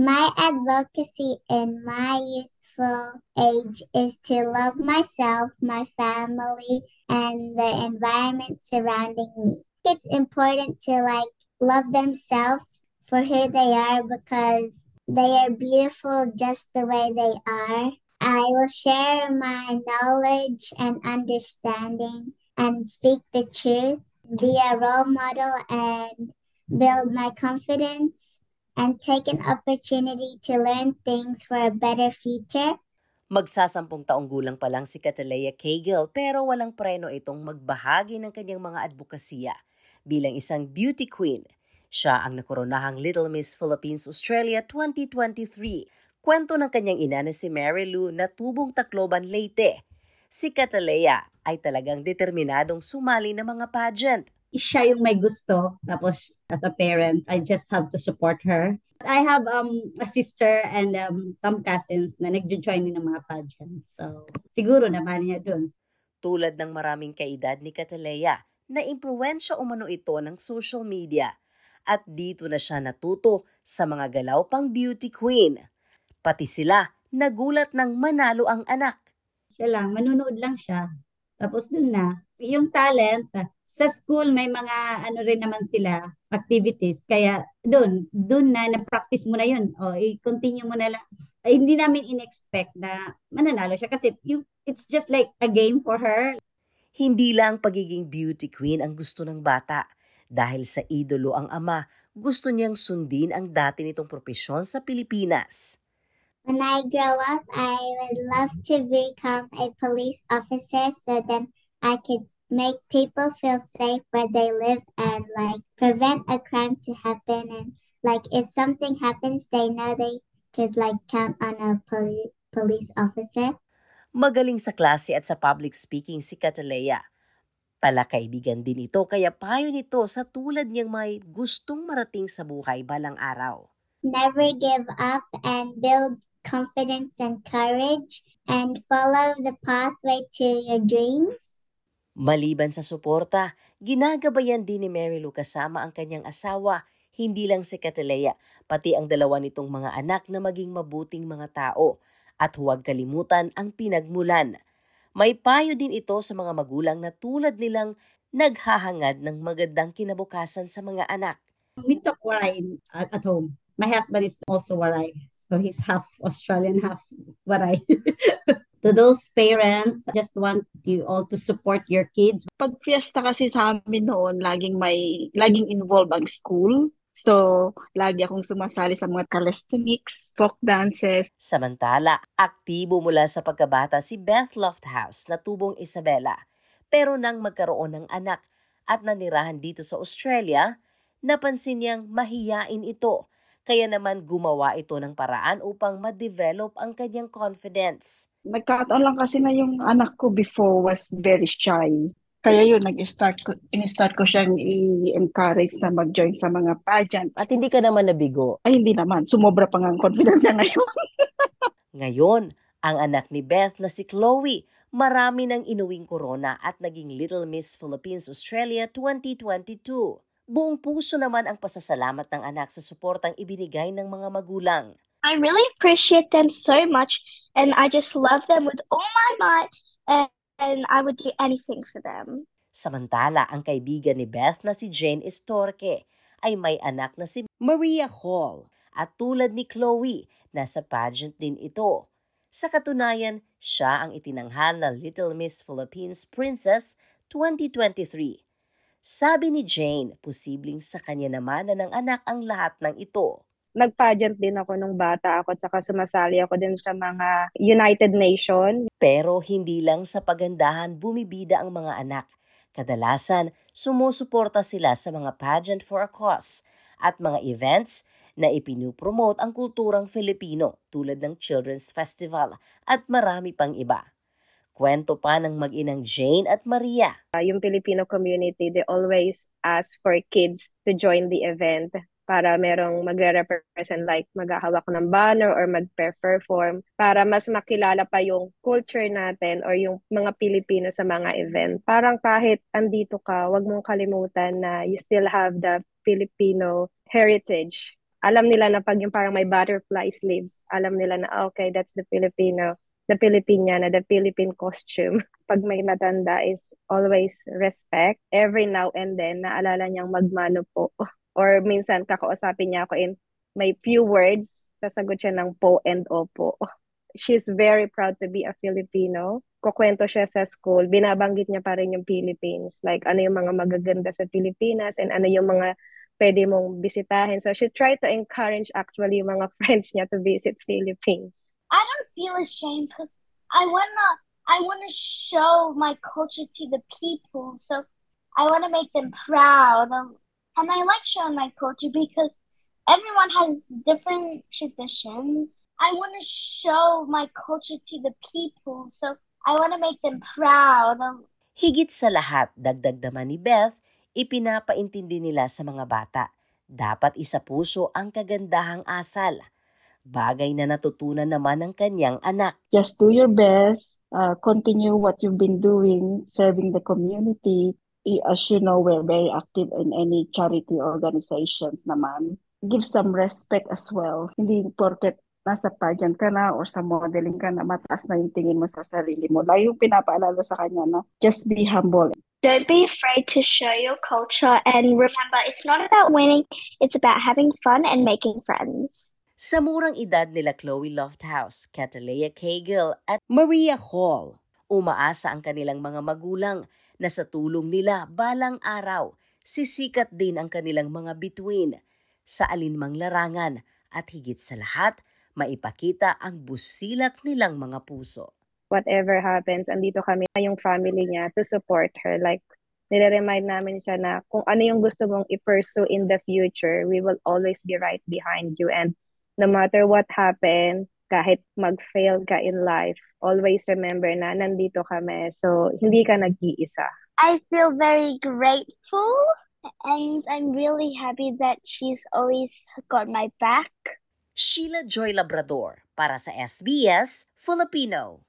My advocacy in my youthful age is to love myself, my family, and the environment surrounding me. It's important to like love themselves for who they are because they are beautiful just the way they are. I will share my knowledge and understanding and speak the truth, be a role model, and build my confidence and take an opportunity to learn things for a better future. Magsasampung taong gulang pa lang si Catalea Cagle pero walang preno itong magbahagi ng kanyang mga advokasya bilang isang beauty queen. Siya ang nakoronahang Little Miss Philippines Australia 2023 Kwento ng kanyang ina na si Mary Lou na tubong Tacloban, Leyte. Si Catalea ay talagang determinadong sumali ng mga pageant. Siya yung may gusto. Tapos as a parent, I just have to support her. I have um, a sister and um, some cousins na nagjo-join din ng mga pageants. So siguro naman niya dun. Tulad ng maraming kaedad ni Catalea, na impluensya umano ito ng social media. At dito na siya natuto sa mga galaw pang beauty queen. Pati sila nagulat ng manalo ang anak. Siya lang, manunood lang siya. Tapos dun na, yung talent, sa school may mga ano rin naman sila, activities. Kaya dun, dun na, na-practice mo na yun. O, i-continue mo na lang. Ay, hindi namin in-expect na mananalo siya kasi yung, it's just like a game for her. Hindi lang pagiging beauty queen ang gusto ng bata. Dahil sa idolo ang ama, gusto niyang sundin ang dati nitong propesyon sa Pilipinas. When I grow up, I would love to become a police officer so then I could make people feel safe where they live and like prevent a crime to happen and like if something happens they know they could like count on a poli- police officer. Magaling sa klase at sa public speaking si Catalea. Palakaibigan din ito kaya payo nito sa tulad niyang may gustong marating sa buhay balang araw. Never give up and build confidence and courage and follow the pathway to your dreams? Maliban sa suporta, ginagabayan din ni Mary Lou kasama ang kanyang asawa, hindi lang si Catalea, pati ang dalawa nitong mga anak na maging mabuting mga tao. At huwag kalimutan ang pinagmulan. May payo din ito sa mga magulang na tulad nilang naghahangad ng magandang kinabukasan sa mga anak. We talk wine at, at home my husband is also Waray. So he's half Australian, half Waray. to those parents, just want you all to support your kids. Pag fiesta kasi sa amin noon, laging may, laging involved ang school. So, lagi akong sumasali sa mga calisthenics, folk dances. Samantala, aktibo mula sa pagkabata si Beth Lofthouse na tubong Isabela. Pero nang magkaroon ng anak at nanirahan dito sa Australia, napansin niyang mahiyain ito kaya naman gumawa ito ng paraan upang ma-develop ang kanyang confidence. Nagkataon lang kasi na yung anak ko before was very shy. Kaya yun, nag-start ko, in-start ko siyang i-encourage na mag-join sa mga pageant. At hindi ka naman nabigo? Ay, hindi naman. Sumobra pa nga ang confidence niya ngayon. ngayon, ang anak ni Beth na si Chloe, marami nang inuwing corona at naging Little Miss Philippines Australia 2022. Buong puso naman ang pasasalamat ng anak sa suportang ibinigay ng mga magulang. I really appreciate them so much and I just love them with all my might and, and I would do anything for them. Samantala, ang kaibigan ni Beth na si Jane Estorque ay may anak na si Maria Hall at tulad ni Chloe, nasa pageant din ito. Sa katunayan, siya ang itinanghal na Little Miss Philippines Princess 2023 sabi ni Jane, posibleng sa kanya naman na ng anak ang lahat ng ito. Nag-pageant din ako nung bata ako at saka sumasali ako din sa mga United Nations. Pero hindi lang sa pagandahan bumibida ang mga anak. Kadalasan, sumusuporta sila sa mga pageant for a cause at mga events na ipinupromote ang kulturang Filipino tulad ng Children's Festival at marami pang iba. Kwento pa ng mag-inang Jane at Maria. Uh, yung Filipino community, they always ask for kids to join the event para merong magre-represent like maghahawak ng banner or mag-perform para mas makilala pa yung culture natin or yung mga Pilipino sa mga event. Parang kahit andito ka, wag mong kalimutan na you still have the Filipino heritage alam nila na pag yung parang may butterfly sleeves, alam nila na, okay, that's the Filipino, the Filipiniana, the Philippine costume. Pag may matanda is always respect. Every now and then, naalala niyang magmano po. Or minsan, kakausapin niya ako in may few words, sasagot siya ng po and opo. She's very proud to be a Filipino. Kukwento siya sa school, binabanggit niya pa rin yung Philippines. Like, ano yung mga magaganda sa Pilipinas and ano yung mga pwede mong bisitahin. So she tried to encourage actually yung mga friends niya to visit Philippines. Feel ashamed because I wanna I wanna show my culture to the people. So I wanna make them proud. And I like showing my culture because everyone has different traditions. I wanna show my culture to the people. So I wanna make them proud. Higit sa lahat, dagdag naman ni Beth, ipinapaintindi nila sa mga bata. Dapat isa puso ang kagandahang asal. Bagay na natutunan naman ng kanyang anak. Just do your best. Uh, continue what you've been doing, serving the community. As you know, we're very active in any charity organizations naman. Give some respect as well. Hindi porket nasa pageant ka na or sa modeling ka na, mataas na yung tingin mo sa sarili mo. Lagi pinapaalala sa kanya na just be humble. Don't be afraid to show your culture and remember it's not about winning, it's about having fun and making friends. Sa murang edad nila Chloe Lofthouse, Catalea Cagle at Maria Hall, umaasa ang kanilang mga magulang na sa tulong nila balang araw, sisikat din ang kanilang mga bituin sa alinmang larangan at higit sa lahat, maipakita ang busilak nilang mga puso whatever happens, andito kami, yung family niya, to support her. Like, nire-remind namin siya na kung ano yung gusto mong i-pursue in the future, we will always be right behind you. And no matter what happen, kahit mag-fail ka in life, always remember na nandito kami. So, hindi ka nag-iisa. I feel very grateful and I'm really happy that she's always got my back. Sheila Joy Labrador para sa SBS Filipino.